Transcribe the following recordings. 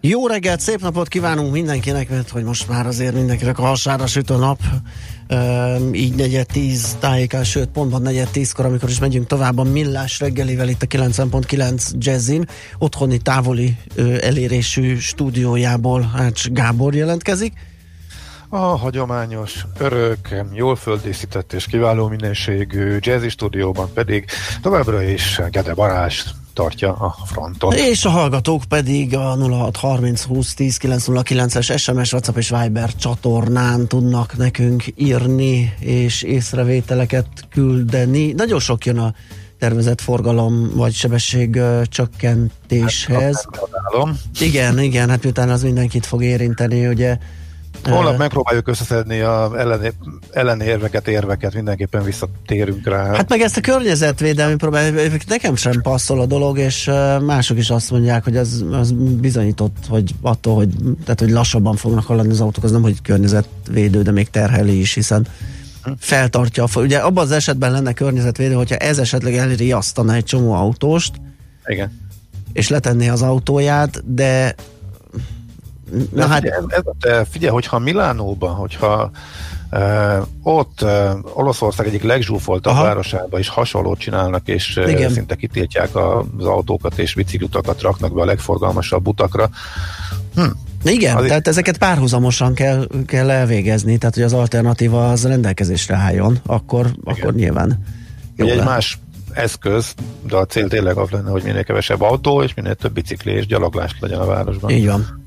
Jó reggelt, szép napot kívánunk mindenkinek, mert hogy most már azért mindenkinek a hasára süt a nap. Uh, így negyed tíz tájékán, sőt pontban negyed tízkor, amikor is megyünk tovább a millás reggelivel itt a 90.9 Jazzin. Otthoni távoli elérésű stúdiójából Ács Gábor jelentkezik. A hagyományos, örök, jól földészített és kiváló minőségű jazzy stúdióban pedig továbbra is Gede Barás tartja a frontot. És a hallgatók pedig a 0630 20 10 909-es SMS, WhatsApp és Viber csatornán tudnak nekünk írni és észrevételeket küldeni. Nagyon sok jön a tervezett forgalom vagy sebesség csökkentéshez. Hát, igen, igen, hát miután az mindenkit fog érinteni, ugye Holnap megpróbáljuk összeszedni a ellen, ellenérveket, érveket, mindenképpen visszatérünk rá. Hát meg ezt a környezetvédelmi problémát, nekem sem passzol a dolog, és mások is azt mondják, hogy az, az bizonyított, hogy attól, hogy, tehát, hogy lassabban fognak haladni az autók, az nem, hogy környezetvédő, de még terheli is, hiszen feltartja a Ugye abban az esetben lenne környezetvédő, hogyha ez esetleg elriasztana egy csomó autóst, Igen. és letenné az autóját, de Na hát, ez, ez, figyelj, hogyha Milánóban, hogyha Uh, ott uh, Olaszország egyik legzsúfoltabb városába is hasonlót csinálnak, és uh, szinte kitiltják az autókat és biciklutakat raknak be a legforgalmasabb utakra. Hm. Igen, az tehát ezeket párhuzamosan kell, kell elvégezni, tehát hogy az alternatíva az rendelkezésre álljon, akkor, akkor nyilván jó egy más eszköz, de a cél tényleg az lenne, hogy minél kevesebb autó, és minél több bicikli és gyaloglást legyen a városban. Így van.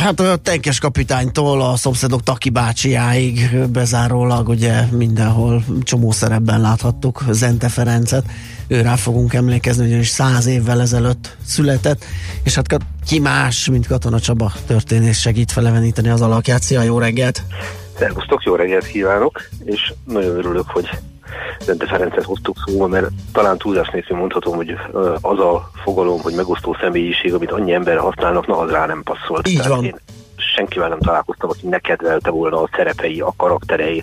Hát a tenkes kapitánytól a szomszédok Taki bácsiáig bezárólag ugye mindenhol csomó szerepben láthattuk Zente Ferencet. Ő rá fogunk emlékezni, ugyanis száz évvel ezelőtt született, és hát ki más, mint Katona Csaba történész segít feleveníteni az alakját. Szia, jó reggelt! Szervusztok, jó reggelt kívánok, és nagyon örülök, hogy Zente Ferencet hoztuk szóba, mert talán túlzás nélkül mondhatom, hogy az a fogalom, hogy megosztó személyiség, amit annyi emberre használnak, na az rá nem passzolt. Így van. Én senkivel nem találkoztam, aki ne kedvelte volna a szerepei, a karakterei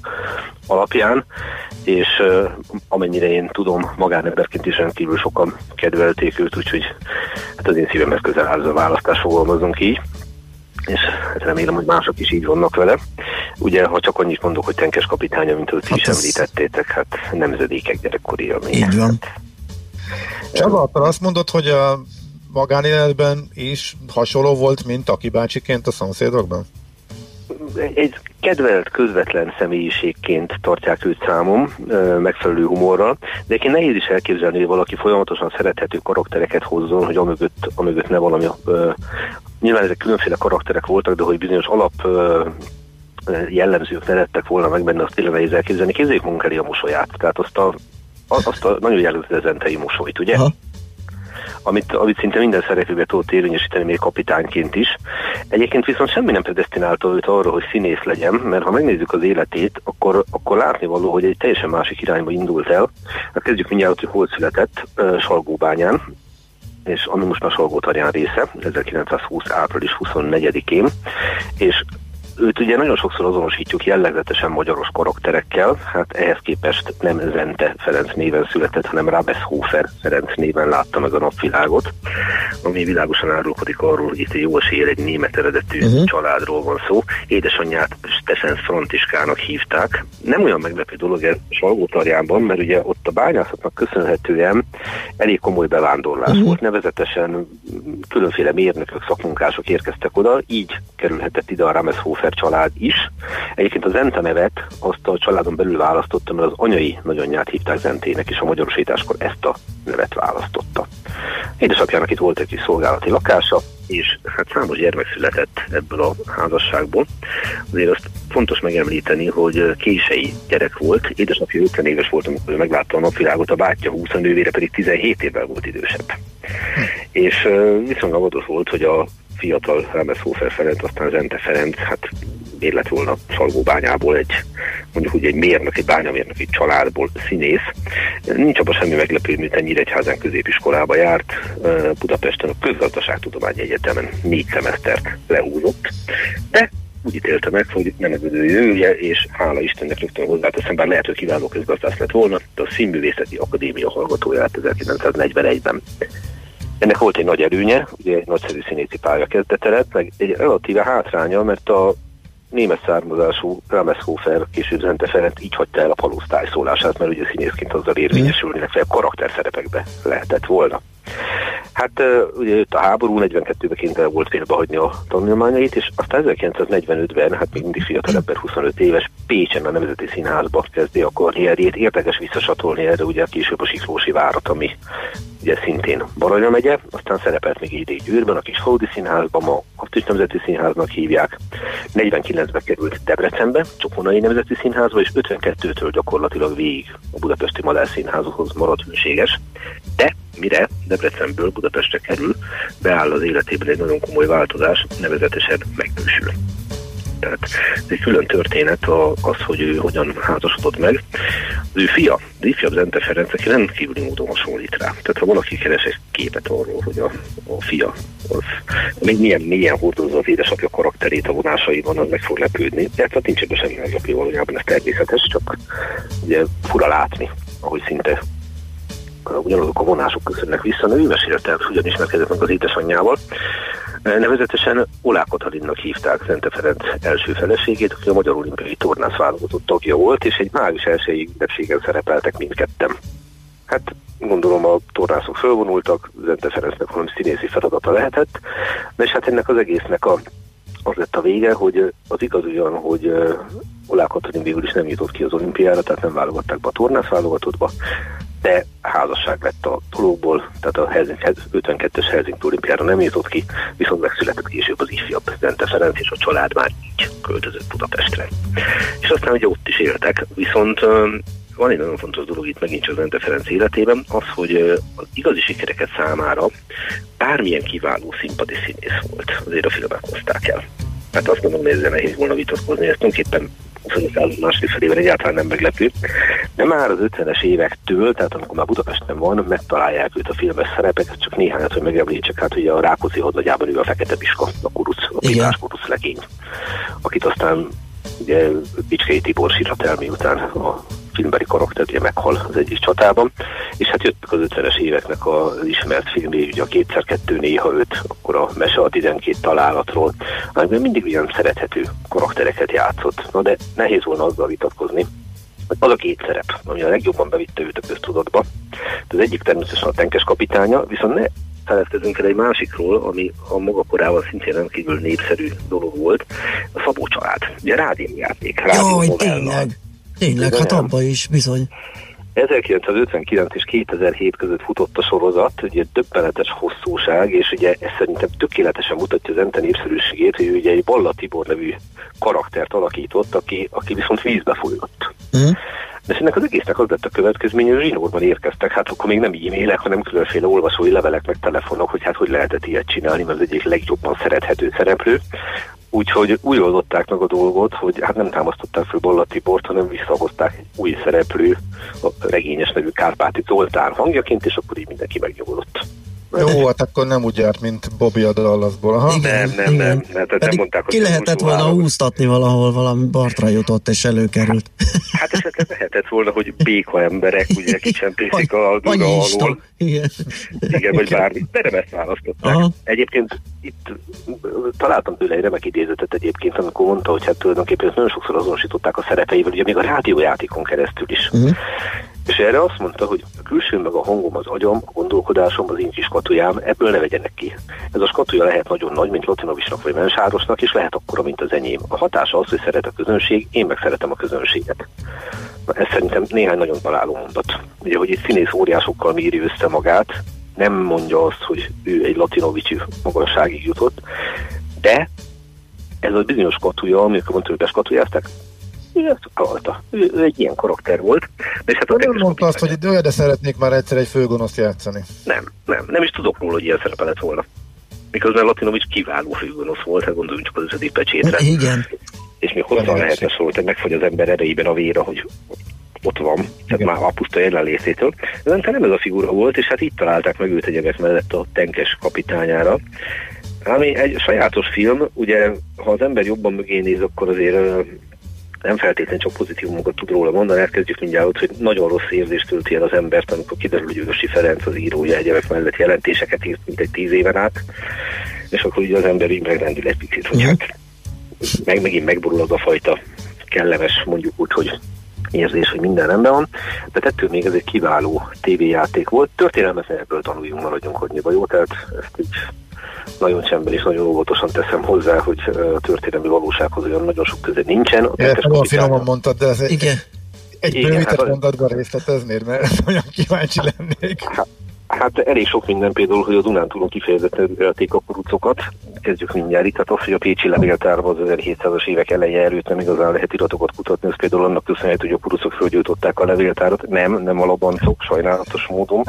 alapján, és uh, amennyire én tudom, magánemberként is rendkívül sokan kedvelték őt, úgyhogy hát az én szívemhez közel áll a választás, fogalmazunk így és hát remélem, hogy mások is így vannak vele. Ugye, ha csak annyit mondok, hogy tenkes kapitánya, mint őt hát is ez... említettétek, hát nemzedékek gyerekkori élménye. Így van. Csaba, akkor azt mondod, hogy a magánéletben is hasonló volt, mint Aki bácsiként a szomszédokban? Egy kedvelt, közvetlen személyiségként tartják őt számom, megfelelő humorral, de egyébként nehéz is elképzelni, hogy valaki folyamatosan szerethető karaktereket hozzon, hogy amögött, amögött ne valami... Nyilván ezek különféle karakterek voltak, de hogy bizonyos alap jellemzők ne lettek volna meg benne, azt tényleg nehéz elképzelni. Képzeljük munkeli a mosolyát, tehát azt a, azt a nagyon jellemző zentei mosolyt, ugye? Aha amit, amit szinte minden szereplőbe tudott érvényesíteni, még kapitányként is. Egyébként viszont semmi nem predestinálta őt arra, hogy színész legyen, mert ha megnézzük az életét, akkor, akkor látni való, hogy egy teljesen másik irányba indult el. Hát kezdjük mindjárt, hogy hol született, Salgóbányán, és ami most már Salgótarján része, 1920. április 24-én, és őt ugye nagyon sokszor azonosítjuk jellegzetesen magyaros karakterekkel, hát ehhez képest nem Zente Ferenc néven született, hanem Rabeshofer Ferenc néven látta meg a napvilágot, ami világosan árulkodik arról, hogy itt jó esélye egy német eredetű uh-huh. családról van szó. Édesanyját Stefan Frontiskának hívták. Nem olyan meglepő dolog ez Salgótarjánban, mert ugye ott a bányászatnak köszönhetően elég komoly bevándorlás uh-huh. volt, nevezetesen különféle mérnökök, szakmunkások érkeztek oda, így kerülhetett ide a Rameshofer család is. Egyébként a Zente nevet azt a családon belül választotta, mert az anyai nagyanyját hívták Zentének, és a magyarosításkor ezt a nevet választotta. Édesapjának itt volt egy kis szolgálati lakása, és hát számos gyermek született ebből a házasságból. Azért azt fontos megemlíteni, hogy kései gyerek volt, édesapja 50 éves volt, amikor ő meglátta a napvilágot, a bátyja 20, a nővére pedig 17 évvel volt idősebb. Hm. És viszonylag adott volt, hogy a fiatal Rámeszhófer Ferenc, aztán Zente Ferenc, hát miért lett volna Salgóbányából egy, mondjuk úgy egy mérnök, egy bányamérnök, egy családból színész. Nincs abban semmi meglepő, mint ennyire egyházán középiskolába járt. Budapesten a Közgazdaságtudományi Egyetemen négy szemesztert lehúzott, de úgy ítélte meg, hogy nem ez ő jövője, és hála Istennek rögtön hozzáteszem, bár lehet, hogy kiváló közgazdász lett volna, de a Színművészeti Akadémia hallgatóját 1941-ben. Ennek volt egy nagy előnye, ugye egy nagyszerű színészi pálya kezdete lett, meg egy relatíve hátránya, mert a német származású Rameshofer, később Zente Ferenc így hagyta el a palusztájszólását, mert ugye színészként azzal érvényesülni, legfeljebb karakterszerepekbe lehetett volna. Hát ugye jött a háború, 42-ben kénytelen volt félbehagyni a tanulmányait, és aztán 1945-ben, hát még mindig fiatal ember, 25 éves, Pécsen a Nemzeti Színházba kezdi a karrierjét. Érdekes visszasatolni erre ugye később a Siklósi várat, ami ugye szintén Baranya megye, aztán szerepelt még idén Győrben, a kis Faudi Színházban, ma azt is Nemzeti Színháznak hívják. 49-ben került Debrecenbe, Csokonai Nemzeti Színházba, és 52-től gyakorlatilag végig a Budapesti Madár Színházhoz maradt hűséges. De mire Debrecenből Budapestre kerül, beáll az életében egy nagyon komoly változás, nevezetesen megnősül. Tehát ez egy külön történet az, hogy ő hogyan házasodott meg. Az ő fia, az ifjabb Zente Ferenc, aki rendkívüli módon hasonlít rá. Tehát ha valaki keres egy képet arról, hogy a, a fia az még milyen milyen hordozza az édesapja karakterét a vonásaiban, az meg fog lepődni. Tehát hát nincs ebben semmi valójában, ez természetes, csak ugye fura látni, ahogy szinte ugyanazok a vonások köszönnek vissza. Ő mesélte, hogy hogyan ismerkedett meg az édesanyjával. Nevezetesen Olá Katalinnak hívták Zente Ferenc első feleségét, aki a Magyar Olimpiai Tornász válogatott tagja volt, és egy május elsői ünnepségen szerepeltek mindketten. Hát gondolom a tornászok fölvonultak, Zente Ferencnek valami színészi feladata lehetett, de és hát ennek az egésznek a, az lett a vége, hogy az igaz ugyan, hogy Olá Katalin végül is nem jutott ki az olimpiára, tehát nem válogatták be a tornász válogatottba, de házasság lett a dologból, tehát a Helsinki, 52-es Helsinki olimpiára nem jutott ki, viszont megszületett később az ifjabb Zente Ferenc, és a család már így költözött Budapestre. És aztán ugye ott is éltek, viszont van egy nagyon fontos dolog itt megint csak Zente Ferenc életében, az, hogy az igazi sikereket számára bármilyen kiváló színpadi színész volt, azért a filmek hozták el. Hát azt gondolom, hogy ezzel nehéz volna vitatkozni, ezt tulajdonképpen 20. század második felében egyáltalán nem meglepő. De már az 50-es évektől, tehát amikor már Budapesten van, megtalálják őt a filmes szerepeket, csak néhányat, hogy megemlítsek, hát ugye a Rákóczi hadnagyában ő a Fekete Piska, a kuruc, a Pilás kuruc legény, akit aztán ugye Bicskei Tibor sírat miután a filmbeli karakter ugye meghal az egyik csatában, és hát jöttek az 50-es éveknek az ismert filmé, ugye a kétszer kettő néha öt, akkor a Mese a 12 találatról, amiben mindig olyan szerethető karaktereket játszott. Na de nehéz volna azzal vitatkozni, az a két szerep, ami a legjobban bevitte őt a köztudatba. Az egyik természetesen a tenkes kapitánya, viszont ne feledkezünk el egy másikról, ami a maga korában szintén rendkívül népszerű dolog volt, a Szabó család. Ugye rádiójáték, rádió tényleg. Tényleg, hát abban is bizony. 1959 és 2007 között futott a sorozat, ugye döbbenetes hosszúság, és ugye ez szerintem tökéletesen mutatja az Ente népszerűségét, hogy ugye egy Balla Tibor nevű karaktert alakított, aki, aki viszont vízbe folyott. Mm. De ennek az egésznek az lett a következménye, hogy zsinórban érkeztek, hát akkor még nem e-mailek, hanem különféle olvasói levelek, meg telefonok, hogy hát hogy lehetett ilyet csinálni, mert az egyik legjobban szerethető szereplő. Úgyhogy úgy oldották meg a dolgot, hogy hát nem támasztották föl Bolla Tibort, hanem visszahozták egy új szereplő, a regényes nevű Kárpáti Zoltán hangjaként, és akkor így mindenki megnyugodott. Jó, hát akkor nem úgy járt, mint Bobby a Dallasból. Aha. Igen, nem, nem, igen. nem, mert nem mondták, hogy ki lehetett volna úsztatni valahol, valami Bartra jutott és előkerült. Hát esetleg lehetett volna, hogy béka emberek ugye kicsempészik a Duna alól. Igen. Igen, vagy bármi. De nem ezt választották. Aha. Egyébként itt találtam tőle egy remek idézetet egyébként, amikor mondta, hogy hát tulajdonképpen nagyon sokszor azonosították a szerepeivel, ugye még a rádiójátékon keresztül is. Uh-huh És erre azt mondta, hogy a külső meg a hangom, az agyam, a gondolkodásom, az én kis skatujám, ebből ne vegyenek ki. Ez a skatuja lehet nagyon nagy, mint Latinovisnak vagy Mensárosnak, és lehet akkora, mint az enyém. A hatása az, hogy szeret a közönség, én meg szeretem a közönséget. Na, ez szerintem néhány nagyon találó mondat. Ugye, hogy egy színész óriásokkal méri össze magát, nem mondja azt, hogy ő egy Latinovics magasságig jutott, de ez a bizonyos skatuja, amikor mondta, hogy ő rajta. Ő, ő, egy ilyen karakter volt. És hát nem mondta azt, hogy olyan, de szeretnék már egyszer egy főgonoszt játszani. Nem, nem. Nem is tudok róla, hogy ilyen szerepe lett volna. Miközben Latinovics kiváló főgonosz volt, hát gondoljunk csak az összedik pecsétre. Igen. És még hozzá lehetne szólni, hogy megfogy az ember erejében a vére, hogy ott van, tehát már a puszta jelenlététől. De nem ez a figura volt, és hát itt találták meg őt egyebek mellett a tenkes kapitányára. Ami egy sajátos film, ugye, ha az ember jobban mögé néz, akkor azért nem feltétlenül csak pozitívumokat tud róla mondani, elkezdjük mindjárt ott, hogy nagyon rossz érzést tölti el az embert, amikor kiderül, hogy Ősi Ferenc az írója egyebek mellett jelentéseket írt, mint egy tíz éven át, és akkor ugye az ember így megrendül egy picit, hogy hát meg megint megborul az a fajta kellemes, mondjuk úgy, hogy érzés, hogy minden rendben van, de ettől még ez egy kiváló tévéjáték volt. Történelmet ebből tanuljunk, maradjunk hogy jó, tehát ezt így nagyon csendben és nagyon óvatosan teszem hozzá, hogy a történelmi valósághoz olyan nagyon sok köze nincsen. A Igen, nagyon finoman mondtad, de ez Igen. egy Igen, bővített hát, mondatban részleteznéd, mert olyan kíváncsi lennék. Hát, Hát elég sok minden például, hogy a Dunántúlon kifejezetten ölték a kurucokat. Kezdjük mindjárt itt. Tehát az, hogy a Pécsi levéltárban az 1700-as évek eleje előtt nem igazán lehet iratokat kutatni, ez például annak köszönhető, hogy a kurucok fölgyújtották a levéltárat. Nem, nem a labancok, sajnálatos módon.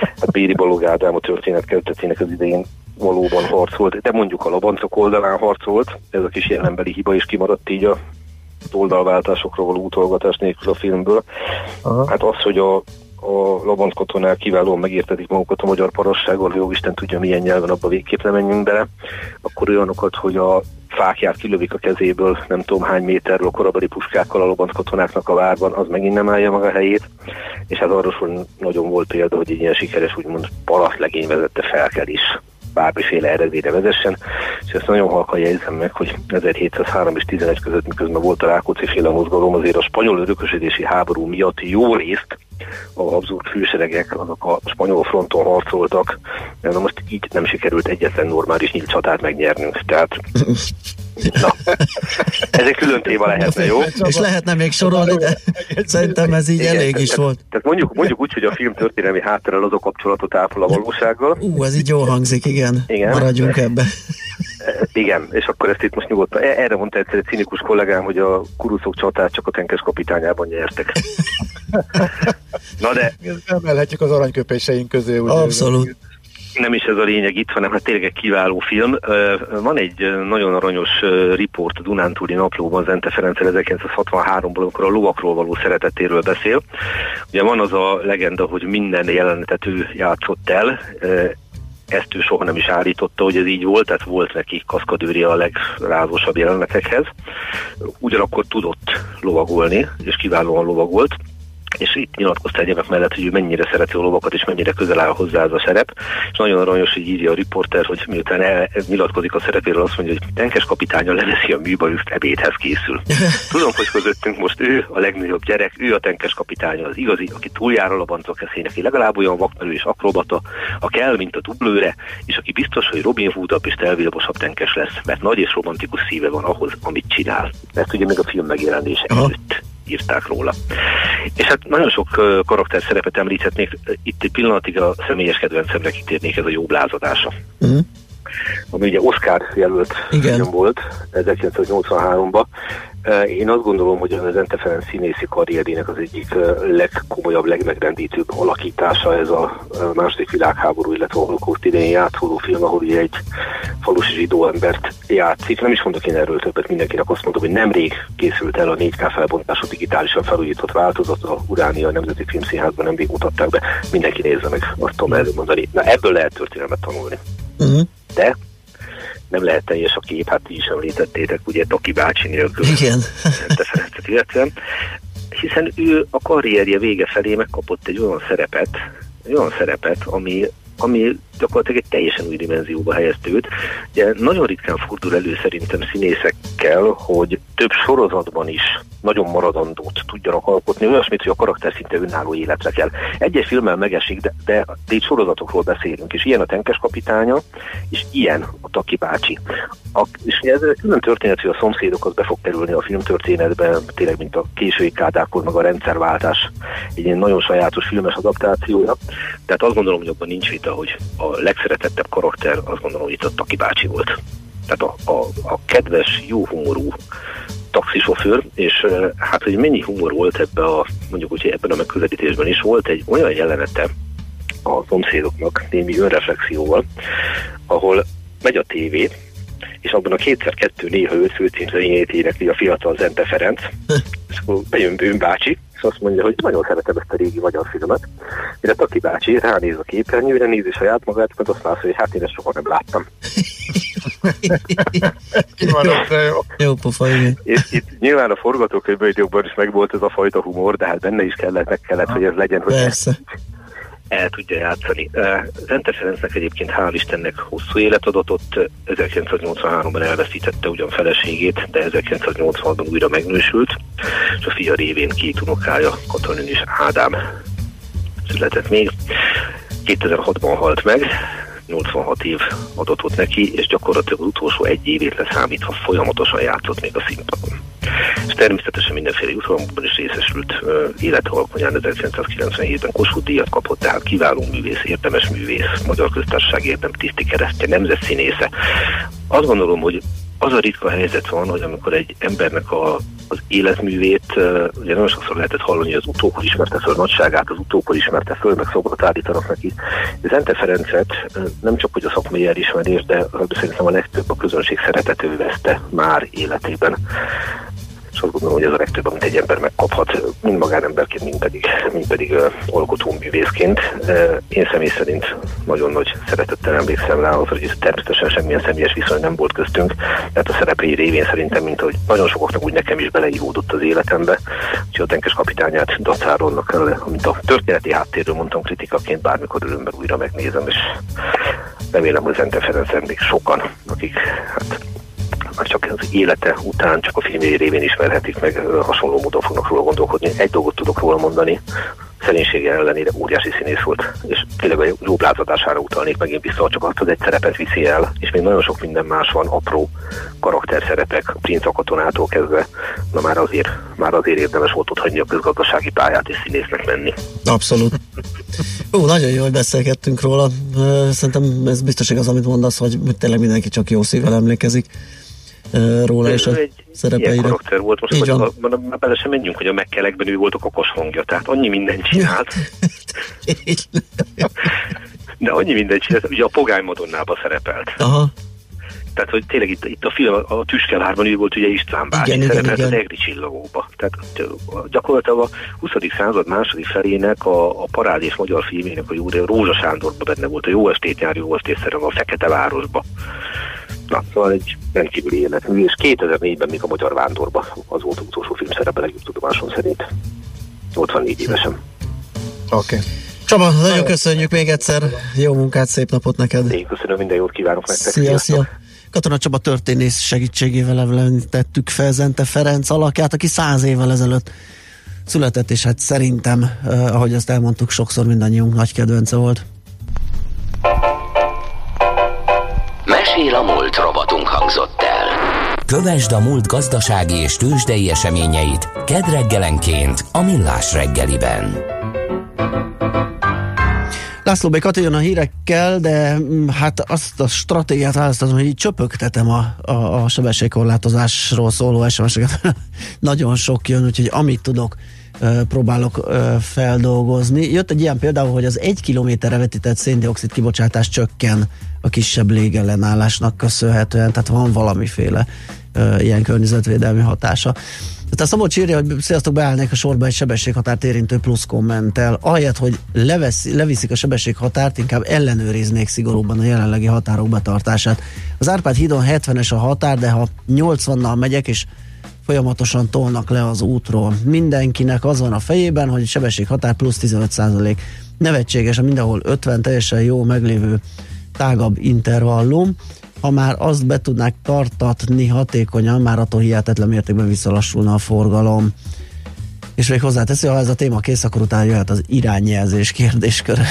Hát Béri Balog Ádám a történet kezdetének az idején valóban harcolt, de mondjuk a labancok oldalán harcolt, ez a kis jelenbeli hiba is kimaradt így a oldalváltásokról való utolgatás nélkül a filmből. Aha. Hát az, hogy a a labanckotonál kiválóan megértetik magukat a magyar parassággal, jó Isten tudja milyen nyelven, abba végképp nem menjünk bele, akkor olyanokat, hogy a fákját kilövik a kezéből, nem tudom hány méterről korabeli puskákkal a lobanckatonáknak a várban, az megint nem állja maga helyét, és hát arról nagyon volt példa, hogy egy ilyen sikeres, úgymond palaszlegény vezette felkelés bármiféle eredményre vezessen, és ezt nagyon halkan jegyzem meg, hogy 1703 és 11 között, miközben volt a Rákóczi féle mozgalom, azért a spanyol örökösödési háború miatt jó részt a Habsburg főseregek azok a spanyol fronton harcoltak, na most így nem sikerült egyetlen normális nyílt csatát megnyernünk, tehát Na, ez egy külön téma lehetne, jó? És lehetne még sorolni, de szerintem ez így Igen, elég is volt. Tehát mondjuk, mondjuk úgy, hogy a film történelmi hátterrel az a kapcsolatot ápol a valósággal. Ú, ez így jól hangzik, igen. igen. Maradjunk ebbe. Igen, és akkor ezt itt most nyugodtan. E- erre mondta egyszer egy cinikus kollégám, hogy a kuruszok csatát csak a tenkes kapitányában nyertek. Na de... Emelhetjük az aranyköpéseink közé. Abszolút nem is ez a lényeg itt, hanem hát tényleg kiváló film. Van egy nagyon aranyos riport a Dunántúli naplóban Zente Ferenc 1963-ból, amikor a lovakról való szeretetéről beszél. Ugye van az a legenda, hogy minden jelenetet ő játszott el, ezt ő soha nem is állította, hogy ez így volt, tehát volt neki kaszkadőri a legrázosabb jelenetekhez. Ugyanakkor tudott lovagolni, és kiválóan lovagolt és itt nyilatkozta egyébként mellett, hogy ő mennyire szereti a lovakat, és mennyire közel áll hozzá ez a szerep, és nagyon aranyos, hogy írja a riporter, hogy miután el, nyilatkozik a szerepéről, azt mondja, hogy tenkes kapitánya leveszi a műbajuszt, ebédhez készül. Tudom, hogy közöttünk most ő a legnagyobb gyerek, ő a tenkes kapitánya, az igazi, aki túljár a labancok eszének, aki legalább olyan vakmerő és akrobata, a kell, mint a dublőre, és aki biztos, hogy Robin Hoodabb és telvilmosabb tenkes lesz, mert nagy és romantikus szíve van ahhoz, amit csinál. Ezt ugye még a film megjelenése előtt írták róla. És hát nagyon sok karakter szerepet említhetnék, itt egy pillanatig a személyes kedvencemre kitérnék, ez a jobb lázadása. Uh-huh ami ugye Oscar jelölt Igen. volt 1983-ban. Én azt gondolom, hogy az Ente Ferenc színészi karrierének az egyik legkomolyabb, legmegrendítőbb alakítása ez a második világháború, illetve a holokauszt idején játszódó film, ahol ugye egy falusi zsidó embert játszik. Nem is mondok én erről többet, mindenkinek azt mondom, hogy nemrég készült el a 4K felbontású digitálisan felújított változat, a Uránia Nemzeti Filmszínházban nemrég mutatták be. Mindenki nézze meg, azt tudom mondani. Na ebből lehet történelmet tanulni. Uh-huh. De nem lehet teljes a kép, hát is említettétek, ugye Toki bácsi nélkül. Igen. illetve, hiszen ő a karrierje vége felé megkapott egy olyan szerepet, olyan szerepet, ami, ami gyakorlatilag egy teljesen új dimenzióba helyezte őt. Ugye nagyon ritkán fordul elő szerintem színészekkel, hogy több sorozatban is nagyon maradandót tudjanak alkotni, olyasmit, hogy a karakter szinte önálló életre kell. Egy-egy filmmel megesik, de, de, de itt sorozatokról beszélünk, és ilyen a tenkes kapitánya, és ilyen a Taki bácsi. A, és ez külön történet, hogy a szomszédok az be fog kerülni a filmtörténetbe, tényleg mint a késői kádákor, meg a rendszerváltás, egy ilyen nagyon sajátos filmes adaptációja. Tehát azt gondolom, hogy abban nincs vita, hogy a legszeretettebb karakter, azt gondolom, hogy itt a Taki bácsi volt. Tehát a, a, a kedves, jó humorú taxisofőr, és hát, hogy mennyi humor volt ebbe a, mondjuk úgy, ebben a megközelítésben is volt egy olyan jelenete a szomszédoknak némi önreflexióval, ahol megy a tévé, és abban a kétszer-kettő néha öt főcímzőjét énekli a fiatal Zente Ferenc, és akkor bejön Bőn bácsi, és azt mondja, hogy nagyon szeretem ezt a régi magyar filmet. Mire Taki bácsi ránéz a képernyőre, nézi saját magát, mert azt látja, hogy hát én ezt soha nem láttam. jó. Jó pofa, igen. És itt nyilván a forgatókönyvben is megvolt ez a fajta humor, de hát benne is kellett, meg kellett, hogy ez legyen, hogy Persze el tudja játszani. Zente Ferencnek egyébként hál' Istennek hosszú élet adott, ott 1983-ban elveszítette ugyan feleségét, de 1980-ban újra megnősült, és a fia révén két unokája, Katalin és Ádám született még. 2006-ban halt meg, 86 év adott ott neki, és gyakorlatilag az utolsó egy évét leszámítva folyamatosan játszott még a színpadon. És természetesen mindenféle jutalomban is részesült élete alkonyán 1997-ben Kossuth díjat kapott, tehát kiváló művész, érdemes művész, Magyar Köztársaság érdem tiszti keresztje, nemzetszínésze. Azt gondolom, hogy az a ritka helyzet van, hogy amikor egy embernek a, az életművét, ugye nagyon sokszor lehetett hallani, hogy az utókor ismerte föl nagyságát, az utókor ismerte föl, meg szobrot állítanak neki. Zente Ferencet nem csak hogy a szakmai elismerés, de szerintem a legtöbb a közönség szeretető veszte már életében és azt gondolom, hogy ez a legtöbb, amit egy ember megkaphat, mind magánemberként, mind pedig, mind pedig uh, alkotóművészként. Uh, én személy szerint nagyon nagy szeretettel emlékszem rá, az, hogy természetesen semmilyen személyes viszony nem volt köztünk, mert a szereplői révén szerintem, mint hogy nagyon sokaknak úgy nekem is beleívódott az életembe, úgyhogy a tenkes kapitányát dacáronnak el, amit a történeti háttérről mondtam kritikaként, bármikor örömmel újra megnézem, és remélem, hogy Zente Ferenc még sokan, akik hát már csak az élete után csak a filmjei révén ismerhetik meg, hasonló módon fognak róla gondolkodni. Egy dolgot tudok róla mondani, szerénysége ellenére óriási színész volt, és tényleg a jobb lázadására utalnék megint vissza, csak azt, hogy egy szerepet viszi el, és még nagyon sok minden más van, apró karakterszerepek, a princ katonától kezdve, na már azért, már azért érdemes volt ott hagyni a közgazdasági pályát és színésznek menni. Abszolút. Ó, nagyon jól beszélgettünk róla. Szerintem ez biztos igaz, amit mondasz, hogy tényleg mindenki csak jó szívvel emlékezik róla és a egy szerepeire. Ilyen karakter volt. Most Így van. A, már bele sem menjünk, hogy a megkelekben ő volt a kokos hangja, tehát annyi mindent csinált. De annyi mindent csinált, ugye a Pogány Madonnába szerepelt. Aha. Tehát, hogy tényleg itt, itt a film, a Tüskelárban ő volt ugye István bácsi, igen, szerepelt igen, az Egri csillagóba. Tehát gyakorlatilag a 20. század második felének a, a parádés magyar filmének, a Júri Rózsa Sándorban benne volt, a Jó estét nyár, jó estét szerem a Fekete Városba. Na, szóval egy rendkívüli életmű, és 2004-ben még a Magyar Vándorba az volt az utolsó filmszerepe legjobb tudomásom szerint. 84 évesen. Oké. Okay. Csaba, nagyon köszönjük még egyszer, jó munkát, szép napot neked. Én köszönöm, minden jót kívánok nektek. Szia, szia. Katona Csaba történész segítségével tettük fel Zente Ferenc alakját, aki száz évvel ezelőtt született, és hát szerintem, eh, ahogy azt elmondtuk, sokszor mindannyiunk nagy kedvence volt. Mesél a múlt robotunk hangzott el. Kövesd a múlt gazdasági és tőzsdei eseményeit kedd reggelenként a Millás reggeliben. László B. Kati jön a hírekkel, de mm, hát azt a stratégiát választatom, hogy így csöpögtetem a, a, a sebességkorlátozásról szóló SMS-eket. Nagyon sok jön, úgyhogy amit tudok, próbálok feldolgozni. Jött egy ilyen például, hogy az egy kilométerre vetített széndiokszid kibocsátás csökken a kisebb légellenállásnak köszönhetően, tehát van valamiféle ilyen környezetvédelmi hatása. Tehát a Szabolcs írja, hogy sziasztok, beállnék a sorba egy sebességhatárt érintő plusz kommentel. Ahelyett, hogy levesz, leviszik a sebességhatárt, inkább ellenőriznék szigorúban a jelenlegi határok betartását. Az Árpád hídon 70-es a határ, de ha 80-nal megyek, és folyamatosan tolnak le az útról. Mindenkinek az van a fejében, hogy sebességhatár plusz 15 százalék. Nevetséges, a mindenhol 50 teljesen jó meglévő tágabb intervallum, ha már azt be tudnák tartatni hatékonyan, már attól hihetetlen mértékben visszalassulna a forgalom. És még hozzáteszi, ha ez a téma kész, akkor utána jöhet az irányjelzés kérdéskör.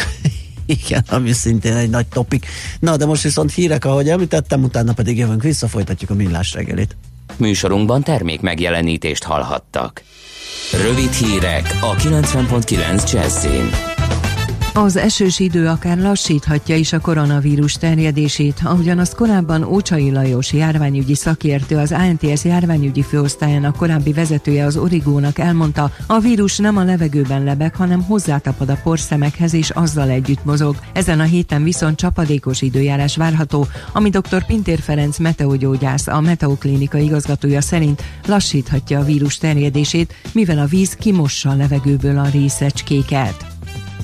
Igen, ami szintén egy nagy topik. Na, de most viszont hírek, ahogy említettem, utána pedig jövünk vissza, folytatjuk a millás reggelit. Műsorunkban termék megjelenítést hallhattak. Rövid hírek a 90.9 Jazzin. Az esős idő akár lassíthatja is a koronavírus terjedését, ahogyan azt korábban Ócsai Lajos járványügyi szakértő, az ANTS járványügyi főosztályának korábbi vezetője az Origónak elmondta, a vírus nem a levegőben lebeg, hanem hozzátapad a porszemekhez és azzal együtt mozog. Ezen a héten viszont csapadékos időjárás várható, ami dr. Pintér Ferenc meteogyógyász, a Meteoklinika igazgatója szerint lassíthatja a vírus terjedését, mivel a víz kimossa a levegőből a részecskéket.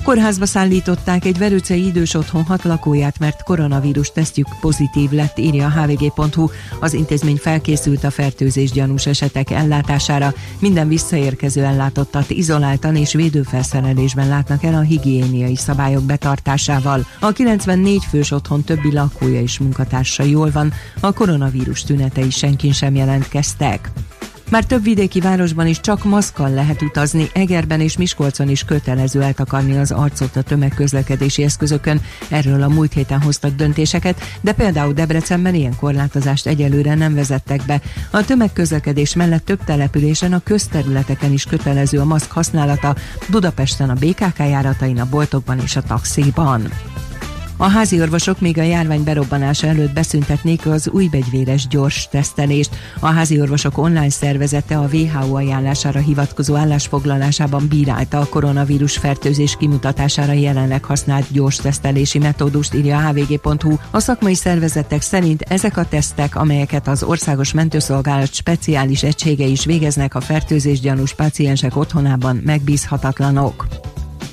Kórházba szállították egy verőcei idős otthon hat lakóját, mert koronavírus tesztjük pozitív lett, írja a hvg.hu. Az intézmény felkészült a fertőzés gyanús esetek ellátására. Minden visszaérkező ellátottat izoláltan és védőfelszerelésben látnak el a higiéniai szabályok betartásával. A 94 fős otthon többi lakója és munkatársa jól van, a koronavírus tünetei senkin sem jelentkeztek. Már több vidéki városban is csak maszkal lehet utazni, Egerben és Miskolcon is kötelező eltakarni az arcot a tömegközlekedési eszközökön. Erről a múlt héten hoztak döntéseket, de például Debrecenben ilyen korlátozást egyelőre nem vezettek be. A tömegközlekedés mellett több településen a közterületeken is kötelező a maszk használata, Budapesten a BKK járatain, a boltokban és a taxiban. A házi orvosok még a járvány berobbanása előtt beszüntetnék az újbegyvéres gyors tesztelést. A házi orvosok online szervezete a WHO ajánlására hivatkozó állásfoglalásában bírálta a koronavírus fertőzés kimutatására jelenleg használt gyors tesztelési metódust, írja a hvg.hu. A szakmai szervezetek szerint ezek a tesztek, amelyeket az Országos Mentőszolgálat speciális egysége is végeznek a fertőzés gyanús páciensek otthonában megbízhatatlanok.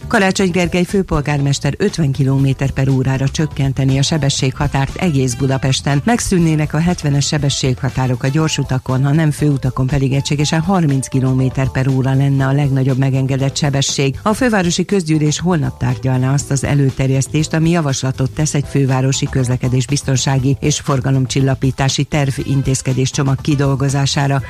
Karácsony Gergely főpolgármester 50 km per órára csökkenteni a sebességhatárt egész Budapesten. Megszűnnének a 70-es sebességhatárok a gyorsutakon, ha nem főutakon pedig egységesen 30 km per óra lenne a legnagyobb megengedett sebesség. A fővárosi közgyűlés holnap tárgyalná azt az előterjesztést, ami javaslatot tesz egy fővárosi közlekedés biztonsági és forgalomcsillapítási terv intézkedés csomag kidolgozására.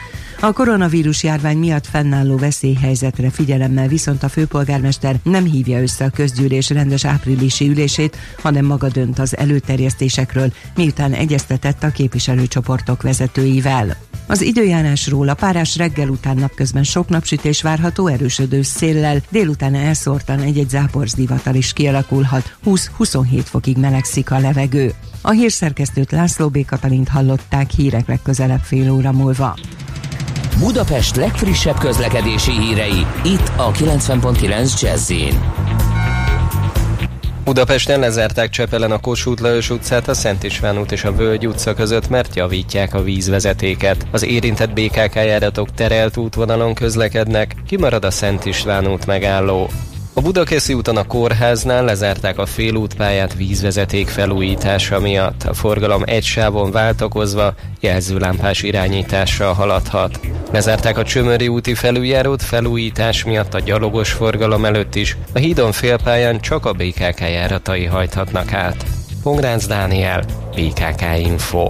A koronavírus járvány miatt fennálló veszélyhelyzetre figyelemmel viszont a főpolgármester nem hívja össze a közgyűlés rendes áprilisi ülését, hanem maga dönt az előterjesztésekről, miután egyeztetett a képviselőcsoportok vezetőivel. Az időjárásról a párás reggel után napközben sok napsütés várható erősödő széllel, délután elszórtan egy-egy záporzdívatal is kialakulhat, 20-27 fokig melegszik a levegő. A hírszerkesztőt László B. Katalint hallották hírek legközelebb fél óra múlva. Budapest legfrissebb közlekedési hírei, itt a 90.9 jazz Budapesten lezárták Csepelen a Kossuth Lajos utcát, a Szent István út és a Völgy utca között, mert javítják a vízvezetéket. Az érintett BKK járatok terelt útvonalon közlekednek, kimarad a Szent István út megálló. A Budakeszi úton a kórháznál lezárták a félútpályát vízvezeték felújítása miatt. A forgalom egy sávon váltakozva jelzőlámpás irányítással haladhat. Lezárták a Csömöri úti felüljárót felújítás miatt a gyalogos forgalom előtt is. A hídon félpályán csak a BKK járatai hajthatnak át. Pongránc Dániel, BKK Info.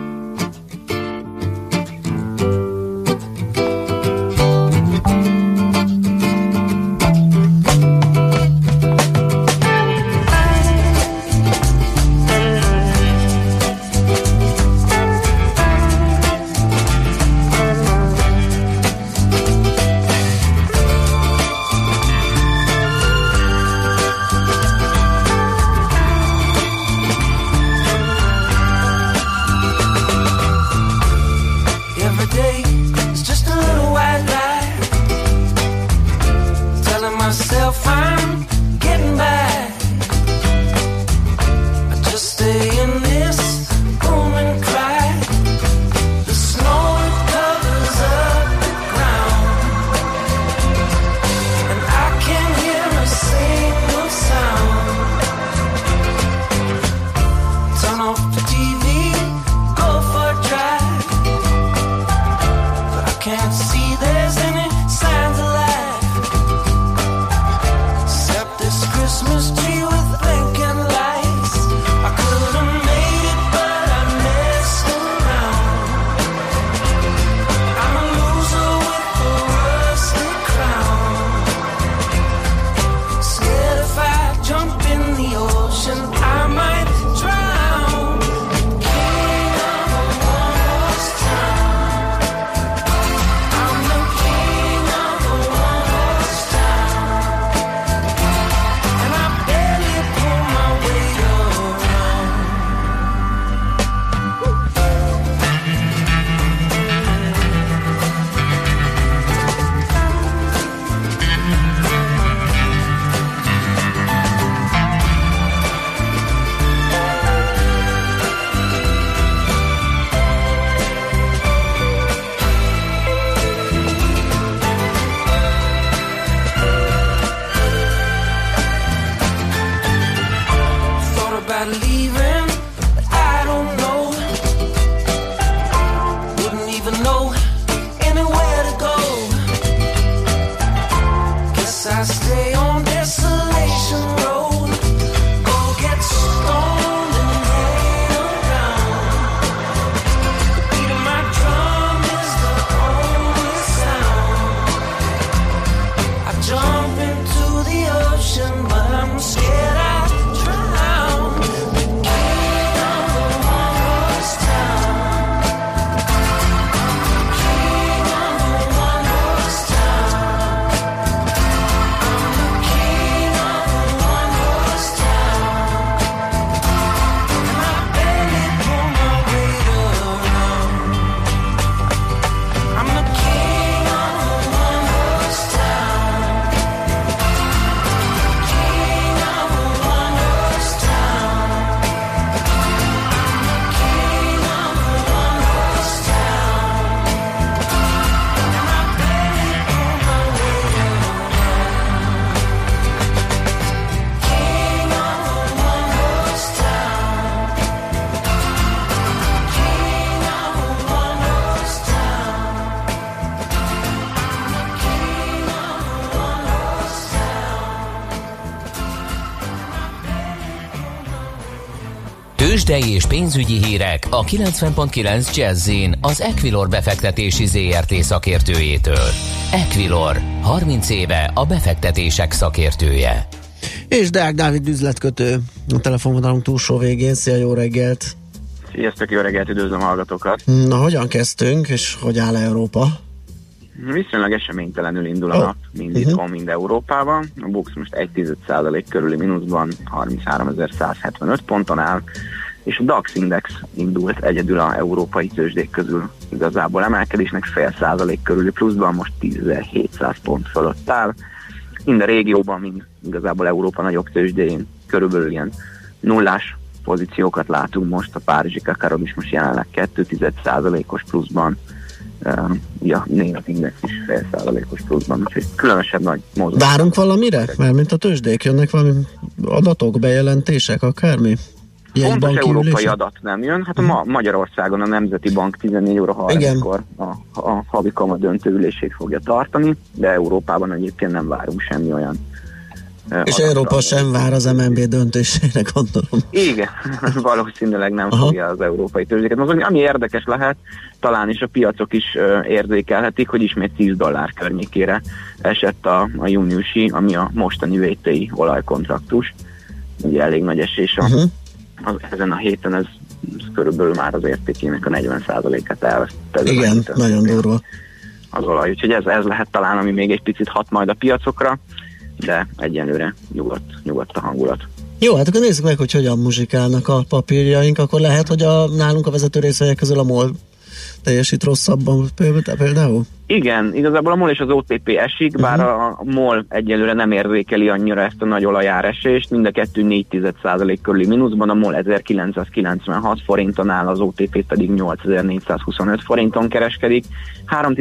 Tőzsdei és pénzügyi hírek a 90.9 jazz az Equilor befektetési ZRT szakértőjétől. Equilor, 30 éve a befektetések szakértője. És Deák Dávid üzletkötő a telefonvonalunk túlsó végén. Szia, jó reggelt! Sziasztok, jó reggelt, üdvözlöm a hallgatókat! Na, hogyan kezdtünk, és hogy áll Európa? Viszonylag eseménytelenül indul a oh. nap, mind uh-huh. itthon, mind Európában. A Bux most 1 körüli mínuszban 33.175 ponton áll, és a DAX Index indult egyedül a európai tőzsdék közül igazából emelkedésnek fél százalék körüli pluszban, most 10.700 pont fölött áll. Minden régióban, mind igazából Európa nagyobb tőzsdén körülbelül ilyen nullás pozíciókat látunk most, a Párizsi Kakaron is most jelenleg 2 os pluszban, uh, ja, német index is fél százalékos pluszban, úgyhogy különösebb nagy mozgás. Várunk valamire? Mert mint a tőzsdék jönnek valami adatok, bejelentések, akármi? Fontos európai adat nem jön. Hát a ma Magyarországon a Nemzeti Bank 14 óra 30-kor a, a havi kama döntőülését fogja tartani, de Európában egyébként nem várunk semmi olyan és Európa sem vár az MNB döntésére, gondolom. Igen, valószínűleg nem Aha. fogja az európai tőzsdéket mozogni. Ami érdekes lehet, talán is a piacok is érzékelhetik, hogy ismét 10 dollár környékére esett a, a júniusi, ami a mostani VTI olajkontraktus. Ugye elég nagy esés a, uh-huh. Az, ezen a héten, ez, ez körülbelül már az értékének a 40%-át elvesztette. Igen, nagyon durva. Az olaj, úgyhogy ez, ez lehet talán, ami még egy picit hat majd a piacokra de egyenlőre nyugodt, nyugodt a hangulat. Jó, hát akkor nézzük meg, hogy hogyan muzsikálnak a papírjaink, akkor lehet, hogy a, nálunk a vezető részvények közül a MOL teljesít rosszabban például? Igen, igazából a MOL és az OTP esik, uh-huh. bár mhm. a MOL egyelőre nem érzékeli annyira ezt a nagy olajáresést, mind a kettő 4 körüli mínuszban, a MOL 1996 forinton áll, az OTP pedig 8425 forinton kereskedik, 3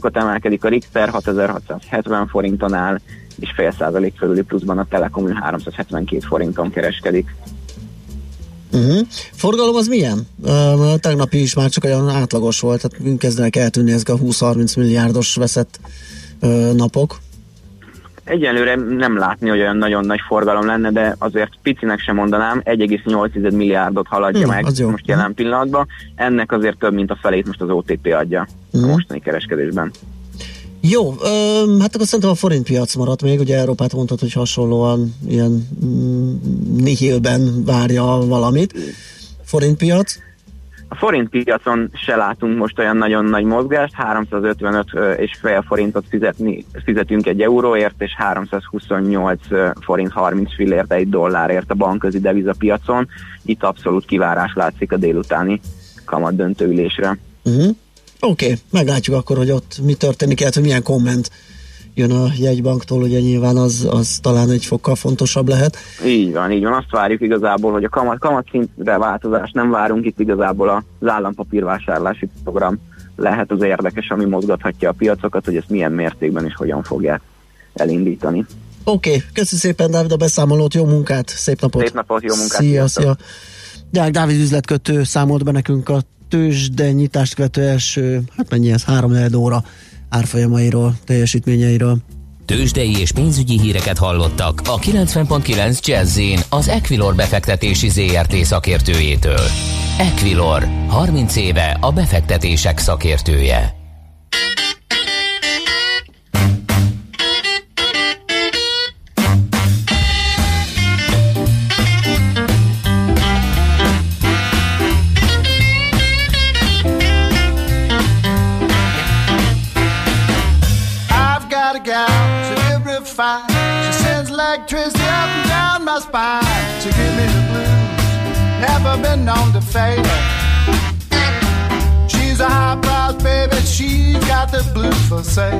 ot emelkedik a Richter, 6670 forinton áll, és fél százalék fölüli pluszban a Telekom 372 forinton kereskedik. Uh-huh. Forgalom az milyen? Uh, tegnapi is már csak olyan átlagos volt, tehát kezdenek eltűnni ezek a 20-30 milliárdos veszett uh, napok. Egyelőre nem látni, hogy olyan nagyon nagy forgalom lenne, de azért picinek sem mondanám, 1,8 milliárdot haladja hmm, meg most jelen pillanatban. Ennek azért több, mint a felét most az OTP adja hmm. a mhm. mostani kereskedésben. Jó, ö, hát akkor szerintem a forint piac maradt még, ugye Európát mondtad, hogy hasonlóan ilyen mm, nihilben várja valamit. Forint piac? A forint piacon se látunk most olyan nagyon nagy mozgást, 355 és fél forintot fizetni, fizetünk egy euróért, és 328 forint 30 fillért egy dollárért a bankközi devizapiacon. Itt abszolút kivárás látszik a délutáni kamat döntőülésre. Uh-huh. Oké, okay, meglátjuk akkor, hogy ott mi történik, illetve milyen komment jön a jegybanktól, ugye nyilván az, az talán egy fokkal fontosabb lehet. Így van, így van. Azt várjuk igazából, hogy a kamat, kamatszintre változást nem várunk, itt igazából az állampapírvásárlási program lehet az érdekes, ami mozgathatja a piacokat, hogy ezt milyen mértékben és hogyan fogják elindítani. Oké, okay, köszönöm szépen Dávid a beszámolót, jó munkát, szép napot! Szép napot, jó munkát! Szia, szia! Deák Dávid üzletkötő számolt be nekünk a tőzsde nyitást követő első, hát mennyi ez, három óra árfolyamairól, teljesítményeiről. Tőzsdei és pénzügyi híreket hallottak a 90.9 jazz az Equilor befektetési ZRT szakértőjétől. Equilor, 30 éve a befektetések szakértője. Electricity up and down my spine to give me the blues. Never been known to fade. She's a high price baby, she's got the blues for sale.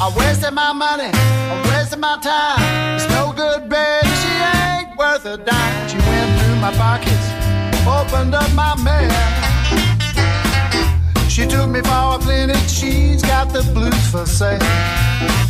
I wasted my money, I wasted my time. It's no good, baby, she ain't worth a dime. She went through my pockets, opened up my mail. She took me for a clinic, she's got the blues for sale.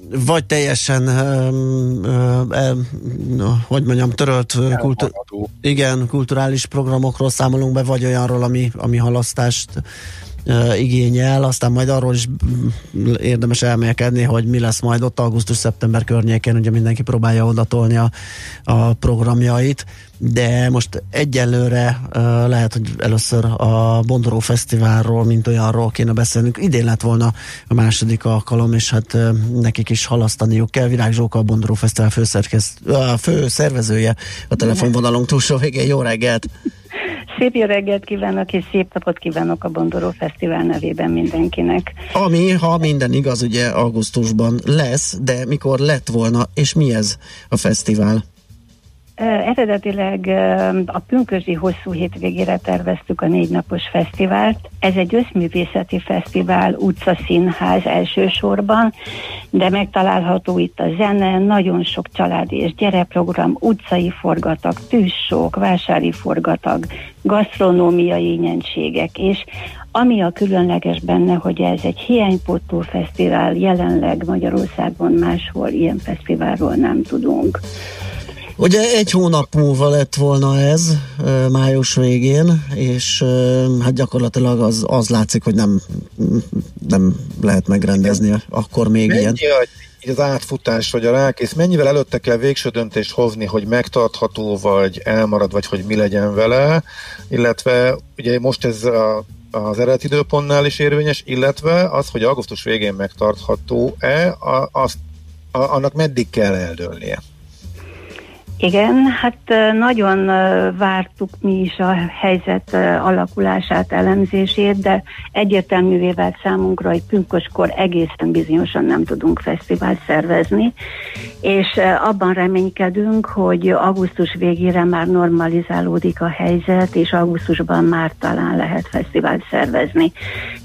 vagy teljesen, ö, hogy mondjam, törölt kultu- igen, kulturális programokról számolunk be, vagy olyanról, ami, ami halasztást igényel, aztán majd arról is érdemes elmélkedni, hogy mi lesz majd ott augusztus-szeptember környékén, ugye mindenki próbálja odatolni a, a programjait, de most egyelőre uh, lehet, hogy először a Bondoró Fesztiválról, mint olyanról kéne beszélnünk. Idén lett volna a második alkalom, és hát uh, nekik is halasztaniuk kell. Virág Zsóka, a Bondoró Fesztivál uh, fő szervezője a telefonvonalunk túlsó végén. Jó reggelt! Szép jó reggelt kívánok, és szép napot kívánok a Bondoró Fesztivál nevében mindenkinek. Ami, ha minden igaz, ugye augusztusban lesz, de mikor lett volna, és mi ez a fesztivál? Eredetileg a Pünkösdi hosszú hétvégére terveztük a négy napos fesztivált. Ez egy összművészeti fesztivál, utcaszínház elsősorban, de megtalálható itt a zene, nagyon sok családi és gyerekprogram, utcai forgatag, tűzsók, vásári forgatag, gasztronómiai nyenségek, és ami a különleges benne, hogy ez egy hiánypótló fesztivál, jelenleg Magyarországon máshol ilyen fesztiválról nem tudunk. Ugye egy hónap múlva lett volna ez, május végén, és hát gyakorlatilag az, az látszik, hogy nem, nem lehet megrendezni akkor még Mennyi ilyen. az átfutás, vagy a rákész, mennyivel előtte kell végső döntést hozni, hogy megtartható, vagy elmarad, vagy hogy mi legyen vele, illetve ugye most ez a az eredeti időpontnál is érvényes, illetve az, hogy augusztus végén megtartható-e, azt, a, annak meddig kell eldőlnie? Igen, hát nagyon vártuk mi is a helyzet alakulását, elemzését, de egyértelművé vált számunkra, hogy pünköskor egészen bizonyosan nem tudunk fesztivált szervezni, és abban reménykedünk, hogy augusztus végére már normalizálódik a helyzet, és augusztusban már talán lehet fesztivált szervezni.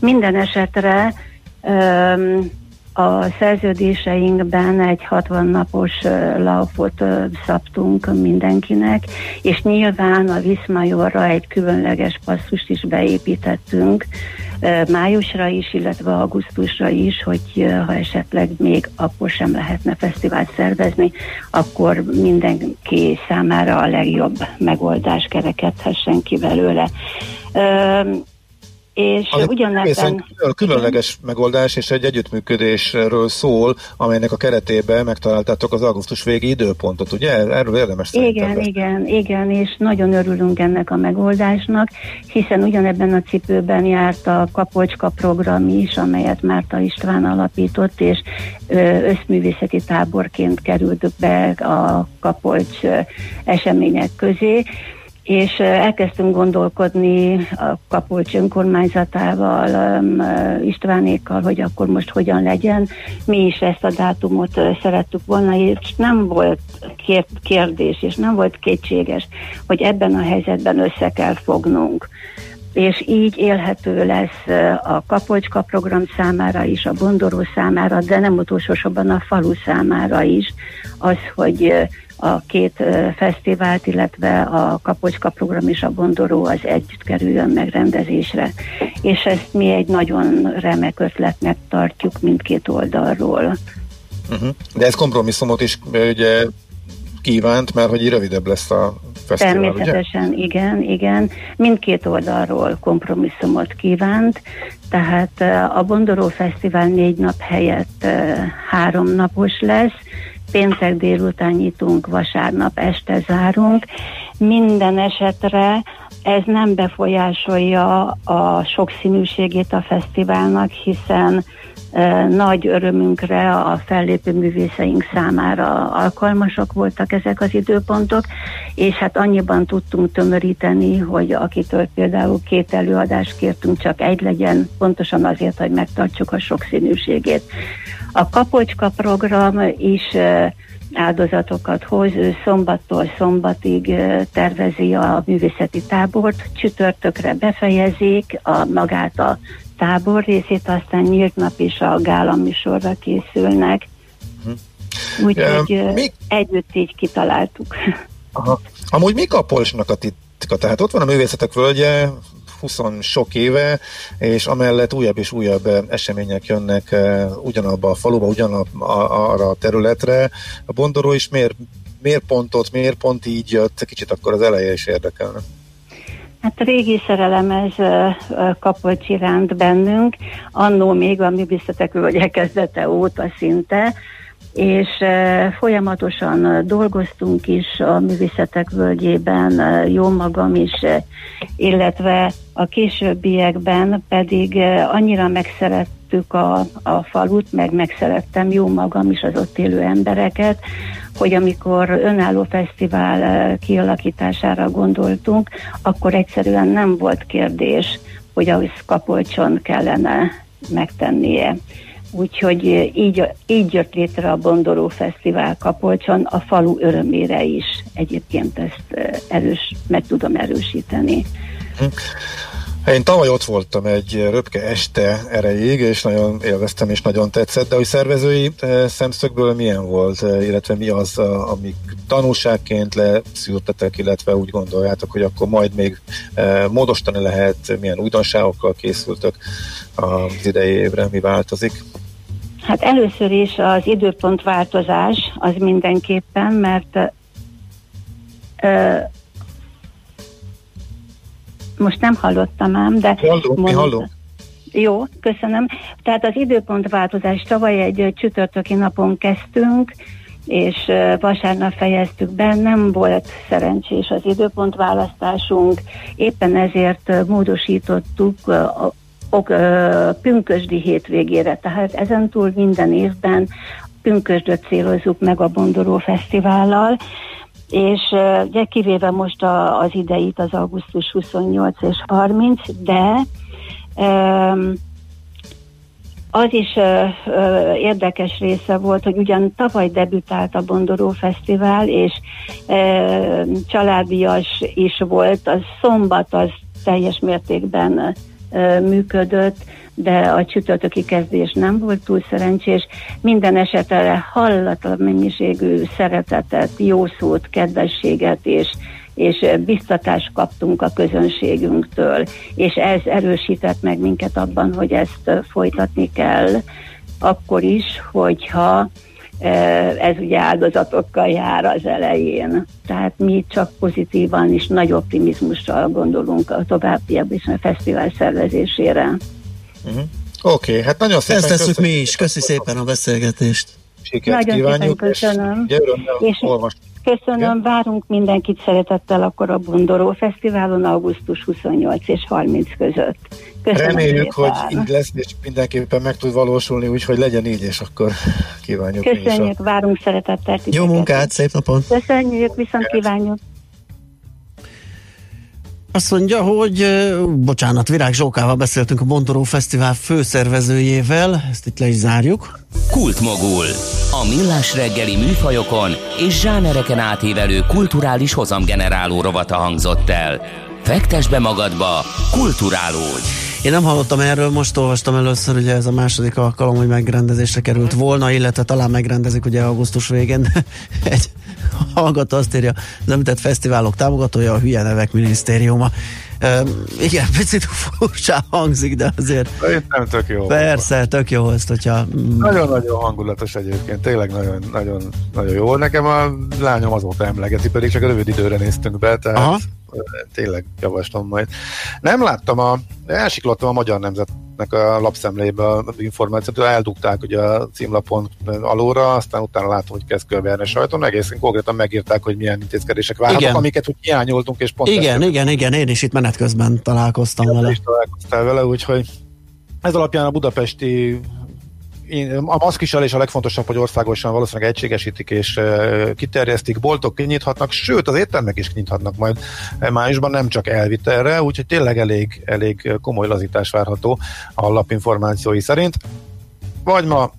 Minden esetre a szerződéseinkben egy 60 napos laufot szabtunk mindenkinek, és nyilván a Viszmajorra egy különleges passzust is beépítettünk, májusra is, illetve augusztusra is, hogy ha esetleg még akkor sem lehetne fesztivált szervezni, akkor mindenki számára a legjobb megoldás kerekedhessen ki belőle és az ugyanebben... különleges igen. megoldás és egy együttműködésről szól, amelynek a keretében megtaláltátok az augusztus végi időpontot, ugye? Erről érdemes Igen, beszélni. igen, igen, és nagyon örülünk ennek a megoldásnak, hiszen ugyanebben a cipőben járt a Kapolcska program is, amelyet Márta István alapított, és összművészeti táborként került be a Kapolcs események közé, és elkezdtünk gondolkodni a Kapolcs önkormányzatával, Istvánékkal, hogy akkor most hogyan legyen. Mi is ezt a dátumot szerettük volna, és nem volt kérdés, és nem volt kétséges, hogy ebben a helyzetben össze kell fognunk és így élhető lesz a Kapolcska program számára is, a Bondoró számára, de nem utolsó a falu számára is az, hogy a két fesztivált, illetve a Kapocska program és a Bondoró az együtt kerüljön megrendezésre. És ezt mi egy nagyon remek ötletnek tartjuk mindkét oldalról. Uh-huh. De ez kompromisszumot is ugye kívánt, mert hogy rövidebb lesz a fesztivál, Természetesen, ugye? igen, igen. Mindkét oldalról kompromisszumot kívánt, tehát a Bondoró Fesztivál négy nap helyett három napos lesz, péntek délután nyitunk, vasárnap este zárunk. Minden esetre ez nem befolyásolja a sokszínűségét a fesztiválnak, hiszen nagy örömünkre a fellépő művészeink számára alkalmasak voltak ezek az időpontok, és hát annyiban tudtunk tömöríteni, hogy akitől például két előadást kértünk, csak egy legyen, pontosan azért, hogy megtartsuk a sokszínűségét. A Kapocska program is áldozatokat hoz. Ő szombattól szombatig tervezi a művészeti tábort, csütörtökre befejezik a magát a tábor részét, aztán nyílt nap is a gála műsorra készülnek. Hm. Úgyhogy uh, mi... együtt így kitaláltuk. Aha. Amúgy mik a Polsnak a titka? Tehát ott van a művészetek völgye, 20 sok éve, és amellett újabb és újabb események jönnek ugyanabba a faluba, ugyanarra a területre. A Bondoró is miért, miért pont ott, miért pont így jött? Kicsit akkor az eleje is érdekelne. Hát régi szerelem ez kapott iránt bennünk, annó még a művészetek völgye kezdete óta szinte, és folyamatosan dolgoztunk is a művészetek völgyében, jó magam is, illetve a későbbiekben pedig annyira megszerettük a, a falut, meg megszerettem jó magam is az ott élő embereket, hogy amikor önálló fesztivál kialakítására gondoltunk, akkor egyszerűen nem volt kérdés, hogy ahhoz kapolcson kellene megtennie. Úgyhogy így, így jött létre a Bondoró Fesztivál Kapolcson, a falu örömére is. Egyébként ezt erős, meg tudom erősíteni. Hm. Én tavaly ott voltam egy röpke este erejéig, és nagyon élveztem, és nagyon tetszett, de hogy szervezői szemszögből milyen volt, illetve mi az, amik tanulságként leszűrtetek, illetve úgy gondoljátok, hogy akkor majd még módosítani lehet, milyen újdonságokkal készültök az idei évre, mi változik? Hát először is az időpont változás az mindenképpen, mert most nem hallottam ám, de... Hallunk, mi hallunk. Jó, köszönöm. Tehát az időpontváltozás tavaly egy csütörtöki napon kezdtünk, és vasárnap fejeztük be, nem volt szerencsés az időpontválasztásunk, éppen ezért módosítottuk ok, pünkösdi hétvégére, tehát ezentúl minden évben pünkösdöt célozzuk meg a Bondoró Fesztivállal, és ugye kivéve most a, az ideit, az augusztus 28 és 30, de um, az is uh, uh, érdekes része volt, hogy ugyan tavaly debütált a Bondoró Fesztivál, és uh, családias is volt, az szombat az teljes mértékben működött, de a csütörtöki kezdés nem volt túl szerencsés. Minden esetre hallatlan mennyiségű szeretetet, jó szót, kedvességet és és biztatást kaptunk a közönségünktől, és ez erősített meg minket abban, hogy ezt folytatni kell, akkor is, hogyha ez ugye áldozatokkal jár az elején. Tehát mi csak pozitívan és nagy optimizmussal gondolunk a továbbiak is a fesztivál szervezésére. Uh-huh. Oké, okay, hát nagyon szépen Ezt tesszük mi is. Köszi szépen a beszélgetést. Sikert nagyon kívánjuk, szépen köszönöm. És, és köszönöm, várunk mindenkit szeretettel akkor a Bundoró Fesztiválon augusztus 28 és 30 között. Köszönöm Reméljük, hogy így lesz, és mindenképpen meg tud valósulni, úgyhogy legyen így, és akkor kívánjuk Köszönjük, várunk szeretettel. Jó munkát, szép napot! Köszönjük, viszont kívánjuk! Azt mondja, hogy bocsánat, Virág Zsókával beszéltünk a Bondoró Fesztivál főszervezőjével, ezt itt le is zárjuk. Kultmogul. A millás reggeli műfajokon és zsánereken átívelő kulturális hozamgeneráló rovata hangzott el. Fektes be magadba, kulturálódj! Én nem hallottam erről, most olvastam először, ugye ez a második alkalom, hogy megrendezésre került volna, illetve talán megrendezik ugye augusztus végén egy hallgató azt írja, az említett fesztiválok támogatója a hülye nevek minisztériuma. Um, igen, picit furcsa hangzik, de azért... Nem tök jó. Persze, tök jó ezt, hogyha... Nagyon-nagyon hangulatos egyébként, tényleg nagyon, nagyon, nagyon jó. Nekem a lányom azóta emlegeti, pedig csak a rövid időre néztünk be, tehát Aha. Tényleg javaslom majd. Nem láttam a... Elsiklottam a Magyar Nemzet nek a lapszemlébe az információt, eldugták ugye a címlapon alóra, aztán utána látom, hogy kezd körbeérni a sajton, egészen konkrétan megírták, hogy milyen intézkedések várhatók, igen. amiket úgy hiányoltunk, és pont Igen, ezt igen, igen, én is itt menet közben találkoztam igen, vele. Is találkoztál vele, úgyhogy ez alapján a budapesti a maszkviselés a legfontosabb, hogy országosan valószínűleg egységesítik és kiterjesztik, boltok kinyithatnak, sőt az éttermek is kinyithatnak majd májusban, nem csak elvitelre, úgyhogy tényleg elég, elég komoly lazítás várható a lapinformációi szerint. Vagy ma,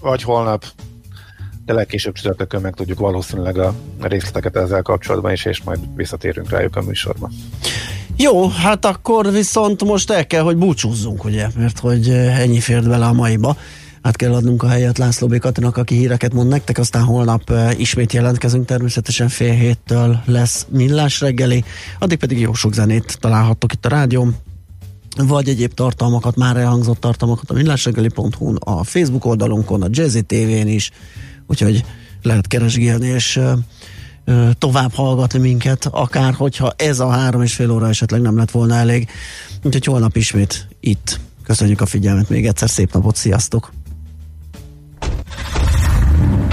vagy holnap, de legkésőbb csütörtökön meg tudjuk valószínűleg a részleteket ezzel kapcsolatban is, és majd visszatérünk rájuk a műsorban. Jó, hát akkor viszont most el kell, hogy búcsúzzunk, ugye, mert hogy ennyi fért bele a maiba át kell adnunk a helyet László B. Katinak, aki híreket mond nektek, aztán holnap ismét jelentkezünk, természetesen fél héttől lesz millás reggeli, addig pedig jó sok zenét találhattok itt a rádión, vagy egyéb tartalmakat, már elhangzott tartalmakat a millásreggeli.hu-n, a Facebook oldalunkon, a Jazzy TV-n is, úgyhogy lehet keresgélni, és tovább hallgatni minket, akár hogyha ez a három és fél óra esetleg nem lett volna elég. Úgyhogy holnap ismét itt. Köszönjük a figyelmet még egyszer, szép napot, sziasztok!